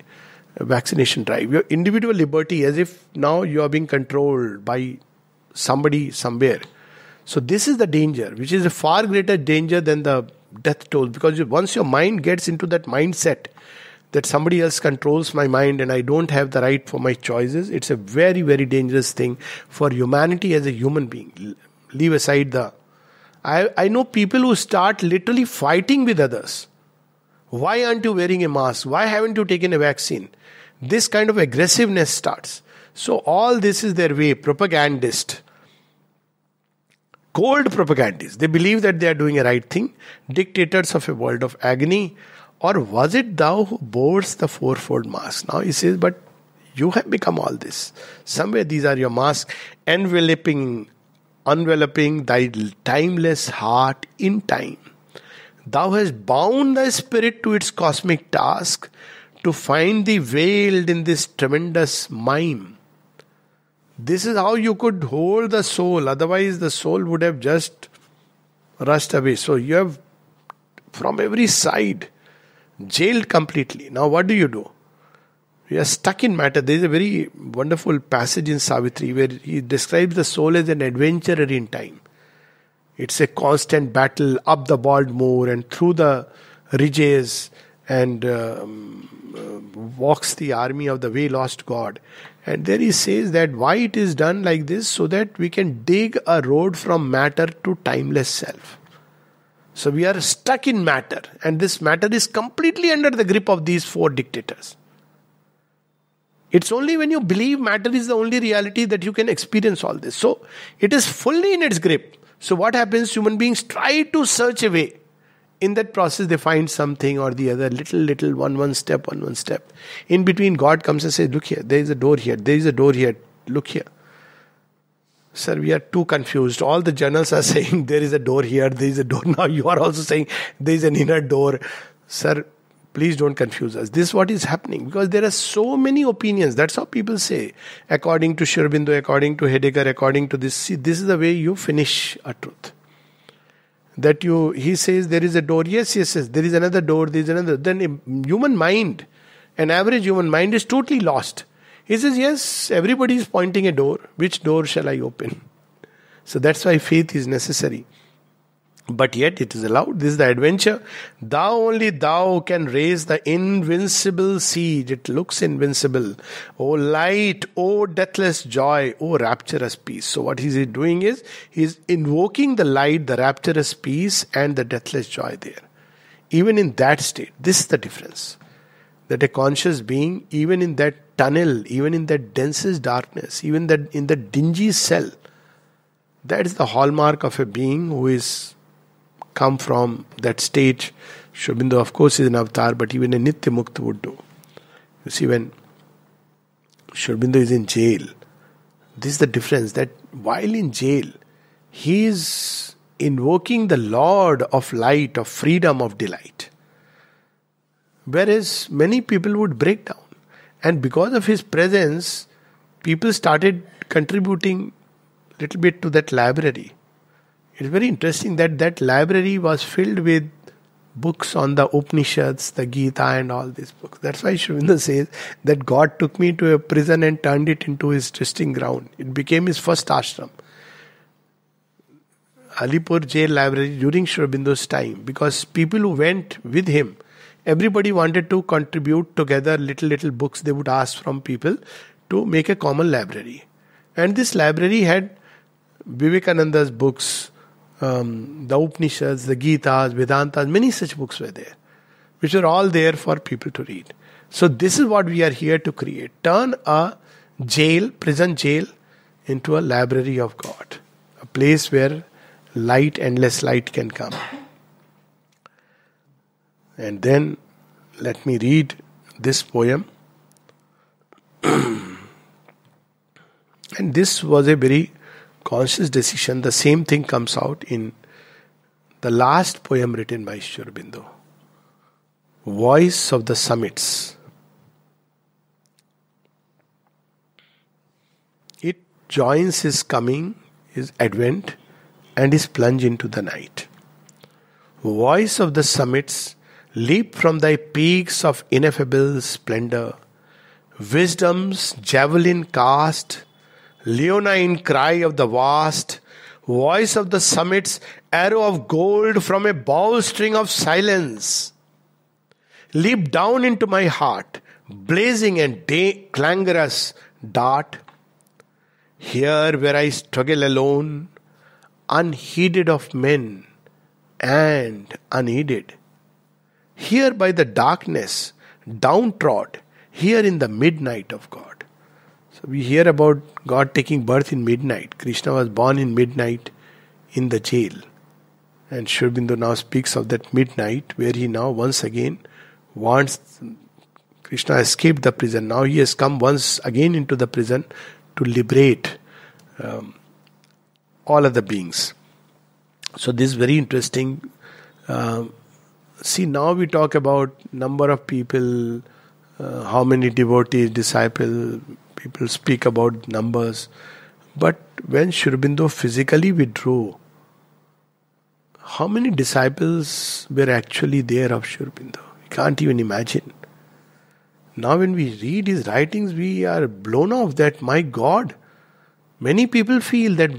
vaccination drive. Your individual liberty, as if now you are being controlled by somebody somewhere. So, this is the danger, which is a far greater danger than the death toll. Because once your mind gets into that mindset that somebody else controls my mind and I don't have the right for my choices, it's a very, very dangerous thing for humanity as a human being. Leave aside the. I, I know people who start literally fighting with others why aren't you wearing a mask? Why haven't you taken a vaccine? This kind of aggressiveness starts. So, all this is their way, propagandist. Cold propagandists. They believe that they are doing a right thing, dictators of a world of agony. Or was it thou who bores the fourfold mask? Now he says, but you have become all this. Somewhere these are your masks, enveloping, enveloping thy timeless heart in time. Thou hast bound thy spirit to its cosmic task to find thee veiled in this tremendous mime. This is how you could hold the soul, otherwise, the soul would have just rushed away. So, you have from every side jailed completely. Now, what do you do? You are stuck in matter. There is a very wonderful passage in Savitri where he describes the soul as an adventurer in time. It's a constant battle up the bald moor and through the ridges and um, walks the army of the way lost God. And there he says that why it is done like this so that we can dig a road from matter to timeless self. So we are stuck in matter, and this matter is completely under the grip of these four dictators. It's only when you believe matter is the only reality that you can experience all this. So it is fully in its grip. So, what happens? Human beings try to search a way. In that process, they find something or the other, little, little, one, one step, one, one step. In between, God comes and says, Look here, there is a door here, there is a door here, look here. Sir, we are too confused. All the journals are saying there is a door here, there is a door. Now you are also saying there is an inner door. Sir, Please don't confuse us. This is what is happening because there are so many opinions. That's how people say. According to Sri Aurobindo, according to Heidegger, according to this. See, this is the way you finish a truth. That you, he says there is a door. Yes, yes, yes. There is another door. There is another. Then human mind, an average human mind is totally lost. He says, yes, everybody is pointing a door. Which door shall I open? So that's why faith is necessary. But yet it is allowed. This is the adventure. Thou only thou can raise the invincible seed. It looks invincible. O light, O deathless joy, O rapturous peace. So what is he doing is he is invoking the light, the rapturous peace, and the deathless joy there. Even in that state, this is the difference. That a conscious being, even in that tunnel, even in that densest darkness, even that in the dingy cell, That is the hallmark of a being who is come from that state. Sri Aurobindo, of course, is an avatar, but even a Nitya Mukta would do. You see, when Sri Aurobindo is in jail, this is the difference that while in jail, he is invoking the Lord of light, of freedom, of delight. Whereas many people would break down. And because of his presence, people started contributing little bit to that library. It's very interesting that that library was filled with books on the Upanishads, the Gita, and all these books. That's why Aurobindo says that God took me to a prison and turned it into his testing ground. It became his first ashram. Alipur Jail Library during Aurobindo's time, because people who went with him, everybody wanted to contribute together little little books they would ask from people to make a common library. And this library had Vivekananda's books, um, the Upanishads, the Gitas, Vedantas, many such books were there, which are all there for people to read. So, this is what we are here to create turn a jail, prison jail, into a library of God, a place where light, endless light can come. And then let me read this poem. and this was a very conscious decision. The same thing comes out in the last poem written by Sri Aurobindo Voice of the Summits. It joins his coming, his advent, and his plunge into the night. Voice of the summits, leap from thy peaks of ineffable splendor. Wisdom's javelin cast, leonine cry of the vast, voice of the summits, arrow of gold from a bowstring of silence. Leap down into my heart, blazing and clangorous dart. Here where I struggle alone, unheeded of men and unheeded. Here by the darkness, downtrodden, here in the midnight of God. We hear about God taking birth in midnight. Krishna was born in midnight in the jail. And Sri Aurobindo now speaks of that midnight where he now once again wants Krishna escaped the prison. Now he has come once again into the prison to liberate um, all other beings. So this is very interesting. Uh, see, now we talk about number of people, uh, how many devotees, disciple, people speak about numbers. But when Sri Aurobindo physically withdrew, how many disciples were actually there of Sri Aurobindo? We can't even imagine. Now, when we read his writings, we are blown off that, my God, many people feel that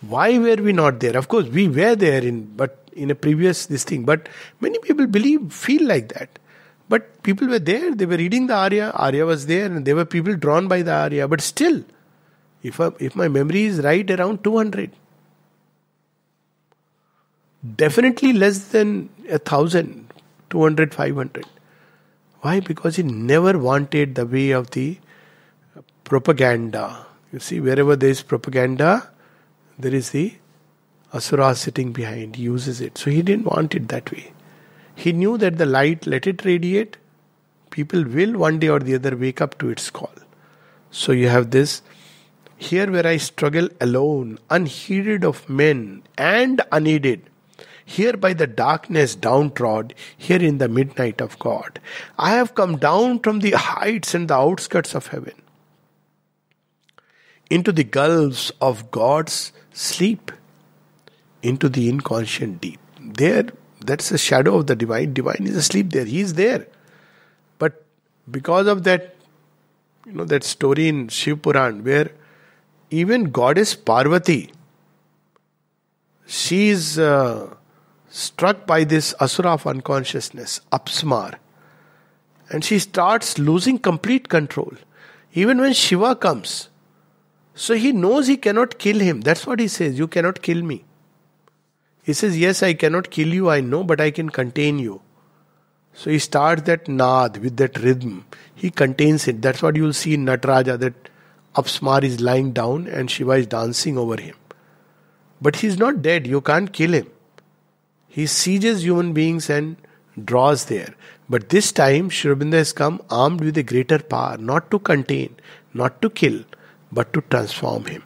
why were we not there? Of course, we were there in, but in a previous this thing. But many people believe, feel like that. But people were there. They were reading the Arya. Arya was there, and there were people drawn by the Arya. But still, if I, if my memory is right, around two hundred. Definitely less than a thousand, 200, 500. Why? Because he never wanted the way of the propaganda. You see, wherever there is propaganda, there is the asura sitting behind, he uses it. So he didn't want it that way. He knew that the light, let it radiate, people will one day or the other wake up to its call. So you have this here where I struggle alone, unheeded of men and unaided. Here by the darkness downtrod, here in the midnight of God. I have come down from the heights and the outskirts of heaven into the gulfs of God's sleep into the inconscient deep. There, that's a shadow of the divine. Divine is asleep there. He is there. But because of that, you know, that story in Shiv Puran where even goddess Parvati, she is uh, struck by this asura of unconsciousness, apsmar, and she starts losing complete control. Even when Shiva comes, so he knows he cannot kill him. That's what he says. You cannot kill me. He says, Yes, I cannot kill you, I know, but I can contain you. So he starts that nad with that rhythm. He contains it. That's what you'll see in Nataraja that Apsmar is lying down and Shiva is dancing over him. But he's not dead, you can't kill him. He sieges human beings and draws there. But this time, Sri Aurobindo has come armed with a greater power, not to contain, not to kill, but to transform him.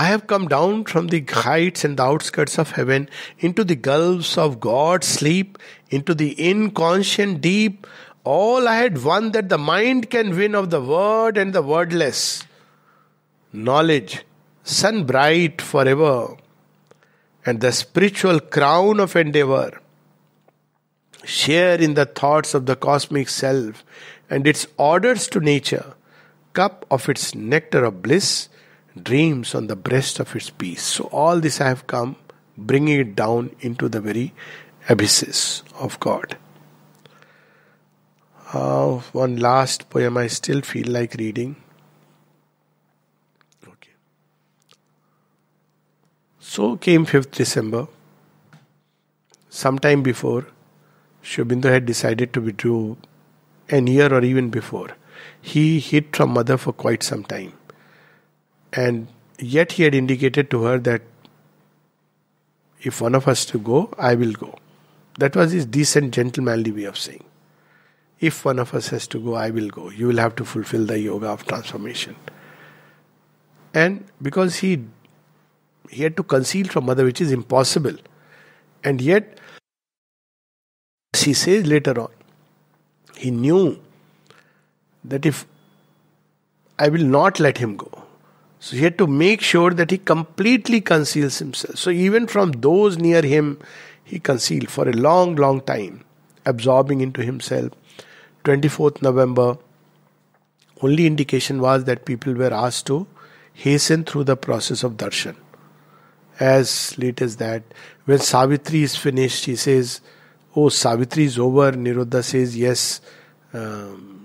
I have come down from the heights and the outskirts of heaven into the gulfs of God's sleep, into the inconscient deep. All I had won that the mind can win of the word and the wordless. Knowledge, sun bright forever, and the spiritual crown of endeavor share in the thoughts of the cosmic self and its orders to nature, cup of its nectar of bliss, dreams on the breast of its peace. So, all this I have come, bringing it down into the very abysses of God. Uh, one last poem I still feel like reading. Okay. So came 5th December. Sometime before, Sri had decided to withdraw an year or even before. He hid from mother for quite some time. And yet he had indicated to her that if one of us to go, I will go. That was his decent, gentlemanly way of saying. If one of us has to go, I will go. You will have to fulfill the yoga of transformation. And because he he had to conceal from mother, which is impossible. And yet he says later on, he knew that if I will not let him go, so he had to make sure that he completely conceals himself. So even from those near him, he concealed for a long, long time, absorbing into himself. 24th November, only indication was that people were asked to hasten through the process of darshan. As late as that, when Savitri is finished, he says, Oh, Savitri is over. Niruddha says, Yes. Um,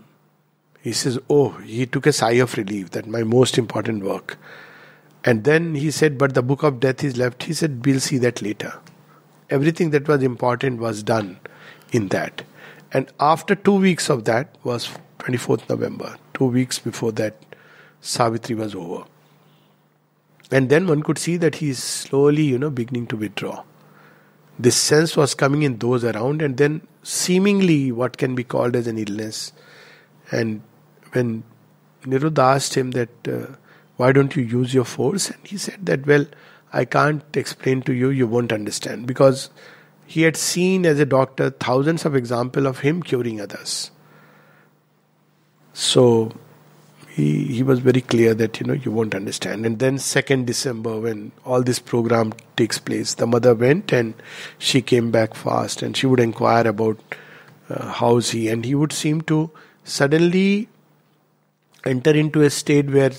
he says, Oh, he took a sigh of relief that my most important work. And then he said, But the book of death is left. He said, We'll see that later. Everything that was important was done in that. And after two weeks of that was 24th November, two weeks before that, Savitri was over. And then one could see that he is slowly, you know, beginning to withdraw this sense was coming in those around, and then seemingly what can be called as an illness. And when Niruddha asked him that, uh, why don't you use your force? And he said that, well, I can't explain to you, you won't understand. Because he had seen as a doctor thousands of examples of him curing others. So he, he was very clear that you know you won't understand and then 2nd december when all this program takes place the mother went and she came back fast and she would inquire about uh, how's he and he would seem to suddenly enter into a state where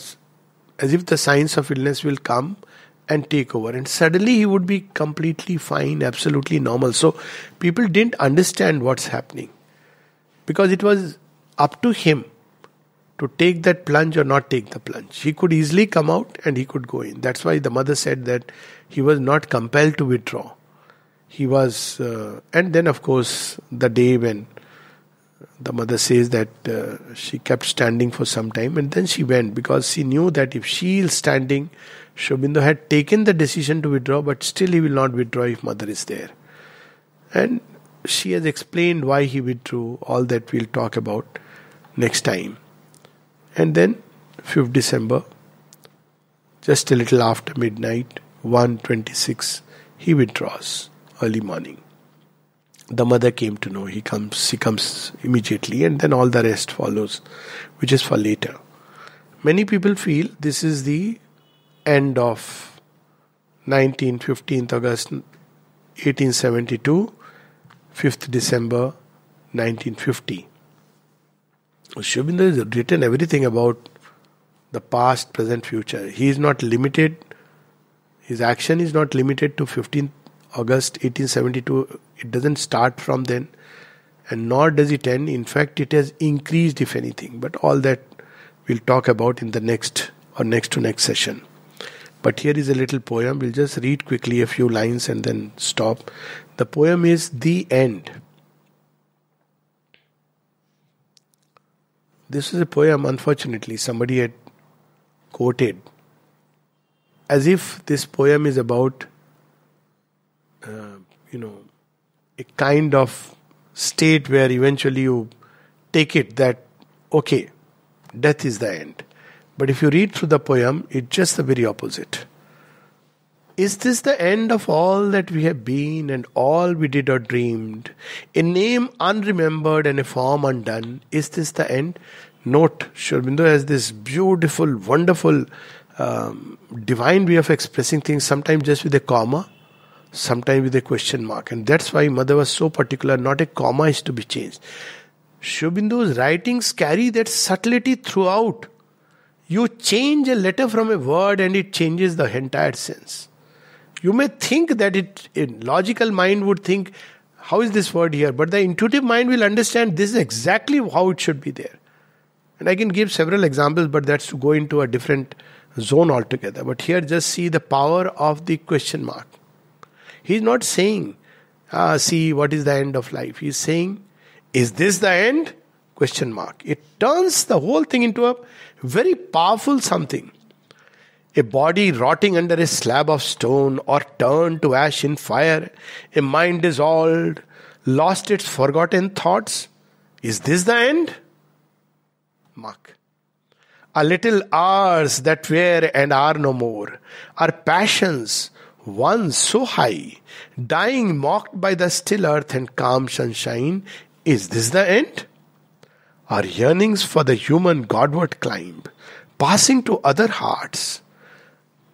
as if the signs of illness will come and take over and suddenly he would be completely fine absolutely normal so people didn't understand what's happening because it was up to him to take that plunge or not take the plunge. He could easily come out and he could go in. That's why the mother said that he was not compelled to withdraw. He was, uh, and then of course, the day when the mother says that uh, she kept standing for some time and then she went because she knew that if she is standing, Sri Aurobindo had taken the decision to withdraw, but still he will not withdraw if mother is there. And she has explained why he withdrew, all that we'll talk about next time. And then 5th December, just a little after midnight, 1.26, he withdraws early morning. The mother came to know he comes, she comes immediately, and then all the rest follows, which is for later. Many people feel this is the end of 19, 15th August 1872, 5th December 1950. Sri has written everything about the past, present, future. He is not limited, his action is not limited to 15th August 1872. It doesn't start from then, and nor does it end. In fact, it has increased, if anything. But all that we'll talk about in the next or next to next session. But here is a little poem. We'll just read quickly a few lines and then stop. The poem is The End. This is a poem, unfortunately, somebody had quoted as if this poem is about, uh, you know, a kind of state where eventually you take it that, okay, death is the end. But if you read through the poem, it's just the very opposite. Is this the end of all that we have been and all we did or dreamed? A name unremembered and a form undone. Is this the end? Note, Sri has this beautiful, wonderful, um, divine way of expressing things, sometimes just with a comma, sometimes with a question mark. And that's why Mother was so particular, not a comma is to be changed. Sri Aurobindo's writings carry that subtlety throughout. You change a letter from a word and it changes the entire sense. You may think that it, a logical mind would think, how is this word here? But the intuitive mind will understand this is exactly how it should be there. And I can give several examples, but that's to go into a different zone altogether. But here, just see the power of the question mark. He's not saying, ah, see what is the end of life. He's saying, is this the end? Question mark. It turns the whole thing into a very powerful something. A body rotting under a slab of stone or turned to ash in fire, a mind dissolved, lost its forgotten thoughts. Is this the end? Mark. A little hours that were and are no more, our passions once so high, dying mocked by the still earth and calm sunshine, is this the end? Our yearnings for the human Godward climb, passing to other hearts,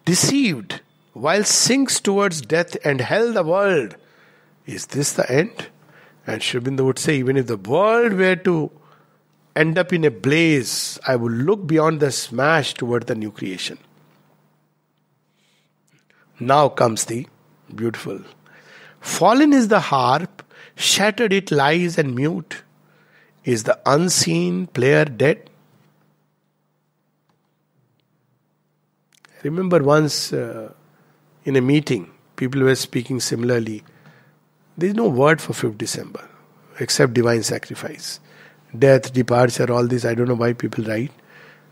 deceived while sinks towards death and hell the world. Is this the end? And Sri Aurobindo would say, even if the world were to end up in a blaze, I would look beyond the smash toward the new creation. Now comes the beautiful. Fallen is the harp, shattered it lies and mute. Is the unseen player dead? remember once uh, in a meeting, people were speaking similarly. There is no word for 5th December except divine sacrifice. Death, departure, all this, I don't know why people write.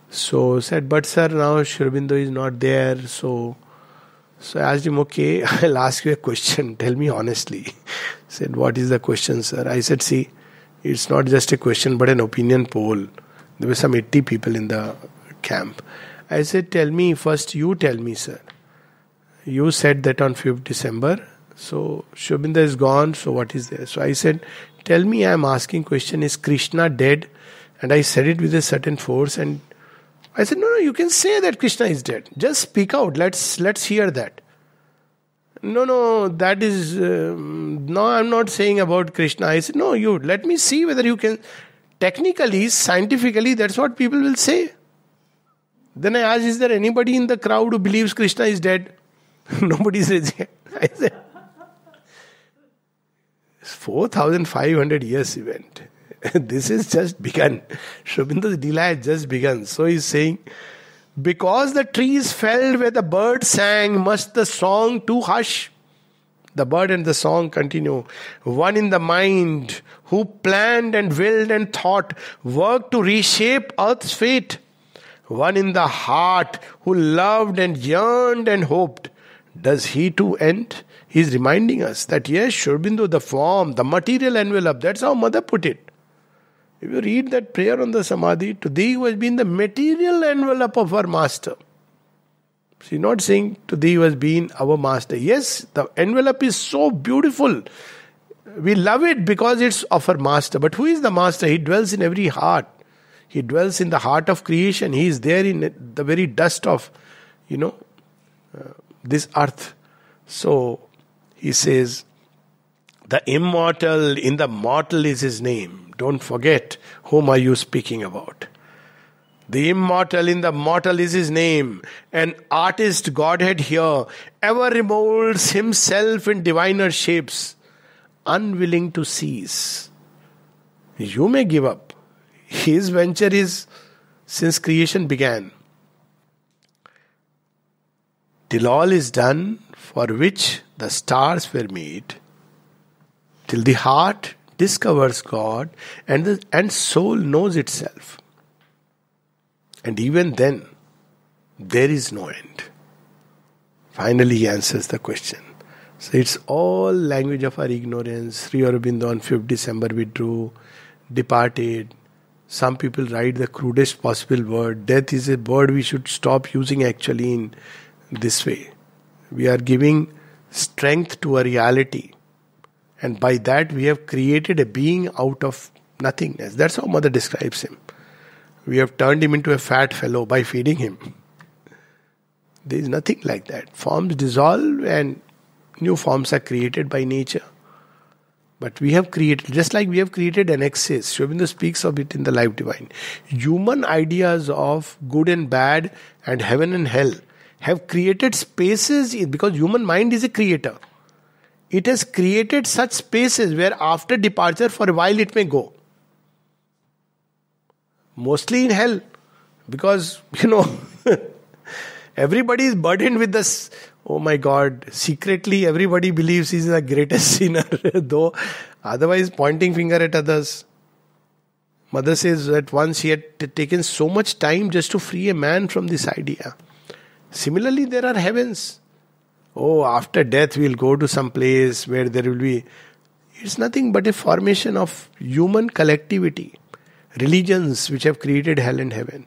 So said, but sir, now Sri Aurobindo is not there, so so I asked him, okay, I'll ask you a question. Tell me honestly. said, what is the question, sir? I said, see, it's not just a question, but an opinion poll. There were some 80 people in the camp. I said, tell me first, you tell me, sir. You said that on 5th December. So Sri Aurobindo is gone. So what is there? So I said, tell me, I am asking question, is Krishna dead? And I said it with a certain force and I said, no, no, you can say that Krishna is dead. Just speak out. Let's let's hear that. No, no, that is uh, no. I'm not saying about Krishna. I said, no, you let me see whether you can. Technically, scientifically, that's what people will say. Then I asked, is there anybody in the crowd who believes Krishna is dead? Nobody says. I said, 4,500 years event. this is just begun. Sri Aurobindo's Leela has just begun. So he's saying, because the trees felled where the bird sang, must the song too hush? The bird and the song continue. One in the mind, who planned and willed and thought, worked to reshape earth's fate. One in the heart, who loved and yearned and hoped. Does he too end? He's reminding us that yes, Sri the form, the material envelope, that's how Mother put it. If you read that prayer on the Samadhi, to thee who has been the material envelope of our master. She's not saying to thee who has been our master. Yes, the envelope is so beautiful. We love it because it's of our master. But who is the master? He dwells in every heart. He dwells in the heart of creation. He is there in the very dust of, you know, uh, this earth. So he says, the immortal in the mortal is his name. Don't forget whom are you speaking about. The immortal in the mortal is his name. An artist Godhead here ever remolds himself in diviner shapes, unwilling to cease. You may give up. His venture is since creation began. Till all is done for which the stars were made, till the heart discovers God and the and soul knows itself. And even then, there is no end. Finally, he answers the question. So it's all language of our ignorance. Sri Aurobindo on 5th December withdrew, departed. Some people write the crudest possible word. Death is a word we should stop using actually in this way. We are giving strength to a reality. And by that, we have created a being out of nothingness. That's how Mother describes him. We have turned him into a fat fellow by feeding him. There is nothing like that. Forms dissolve and new forms are created by nature. But we have created, just like we have created an excess, Sri Aurobindo speaks of it in the Life Divine. Human ideas of good and bad and heaven and hell have created spaces because human mind is a creator. It has created such spaces where after departure for a while it may go. Mostly in hell. Because, you know, everybody is burdened with this oh my god secretly everybody believes he's the greatest sinner though otherwise pointing finger at others mother says that once he had t- taken so much time just to free a man from this idea similarly there are heavens oh after death we'll go to some place where there will be it's nothing but a formation of human collectivity religions which have created hell and heaven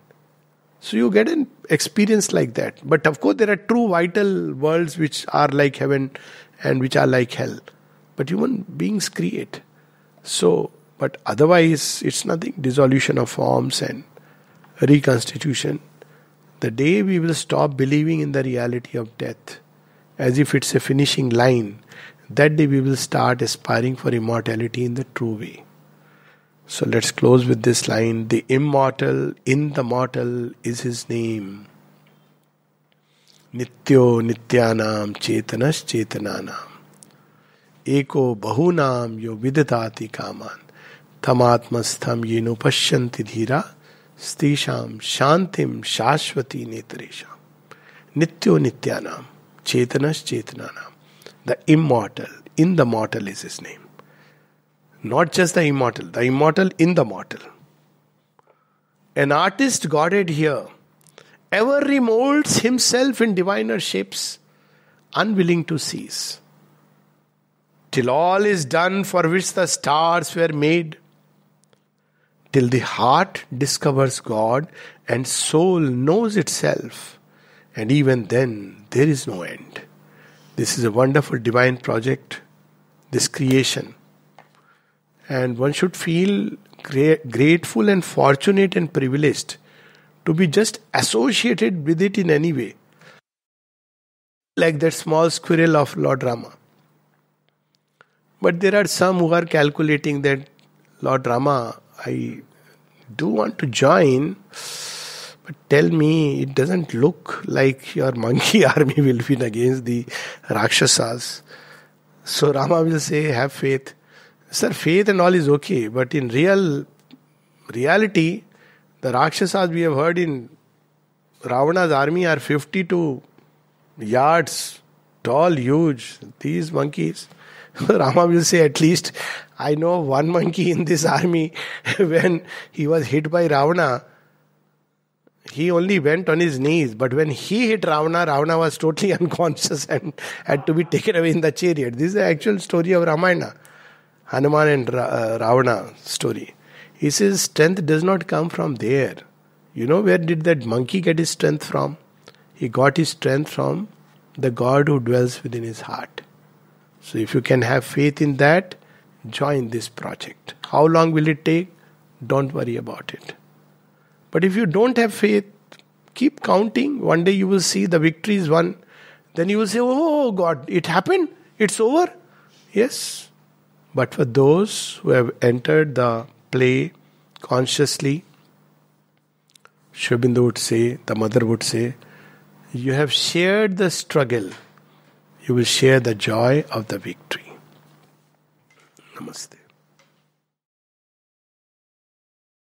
so you get an experience like that. But of course, there are true vital worlds which are like heaven and which are like hell. But human beings create. So, but otherwise, it's nothing. Dissolution of forms and reconstitution. The day we will stop believing in the reality of death as if it's a finishing line, that day we will start aspiring for immortality in the true way. So let's close with this line The immortal in the mortal is his name. Nityo nityanam chetanas chetananam. Eko bahunam yo viditati kaman. Tamatmastham yenu pashyanti dhira. Stisham shantim shashvati netaresham. Nityo nityanam chetanas chetananam. The immortal, in the mortal is his name. Not just the immortal, the immortal in the mortal. An artist Godhead here ever remolds himself in diviner shapes, unwilling to cease. Till all is done for which the stars were made, till the heart discovers God and soul knows itself, and even then there is no end. This is a wonderful divine project, this creation and one should feel gra- grateful and fortunate and privileged to be just associated with it in any way. Like that small squirrel of Lord Rama. But there are some who are calculating that Lord Rama, I do want to join, but tell me, it doesn't look like your monkey army will win against the Rakshasas. So Rama will say, Have faith. Sir, faith and all is okay, but in real reality, the Rakshasas we have heard in Ravana's army are 52 yards tall, huge. These monkeys, Rama will say, at least I know one monkey in this army when he was hit by Ravana. He only went on his knees, but when he hit Ravana, Ravana was totally unconscious and had to be taken away in the chariot. This is the actual story of Ramayana. Hanuman and uh, Ravana story. He says strength does not come from there. You know where did that monkey get his strength from? He got his strength from the God who dwells within his heart. So if you can have faith in that, join this project. How long will it take? Don't worry about it. But if you don't have faith, keep counting. One day you will see the victory is won. Then you will say, Oh God, it happened? It's over? Yes, but for those who have entered the play consciously, Sri Aurobindo would say, the mother would say, you have shared the struggle, you will share the joy of the victory.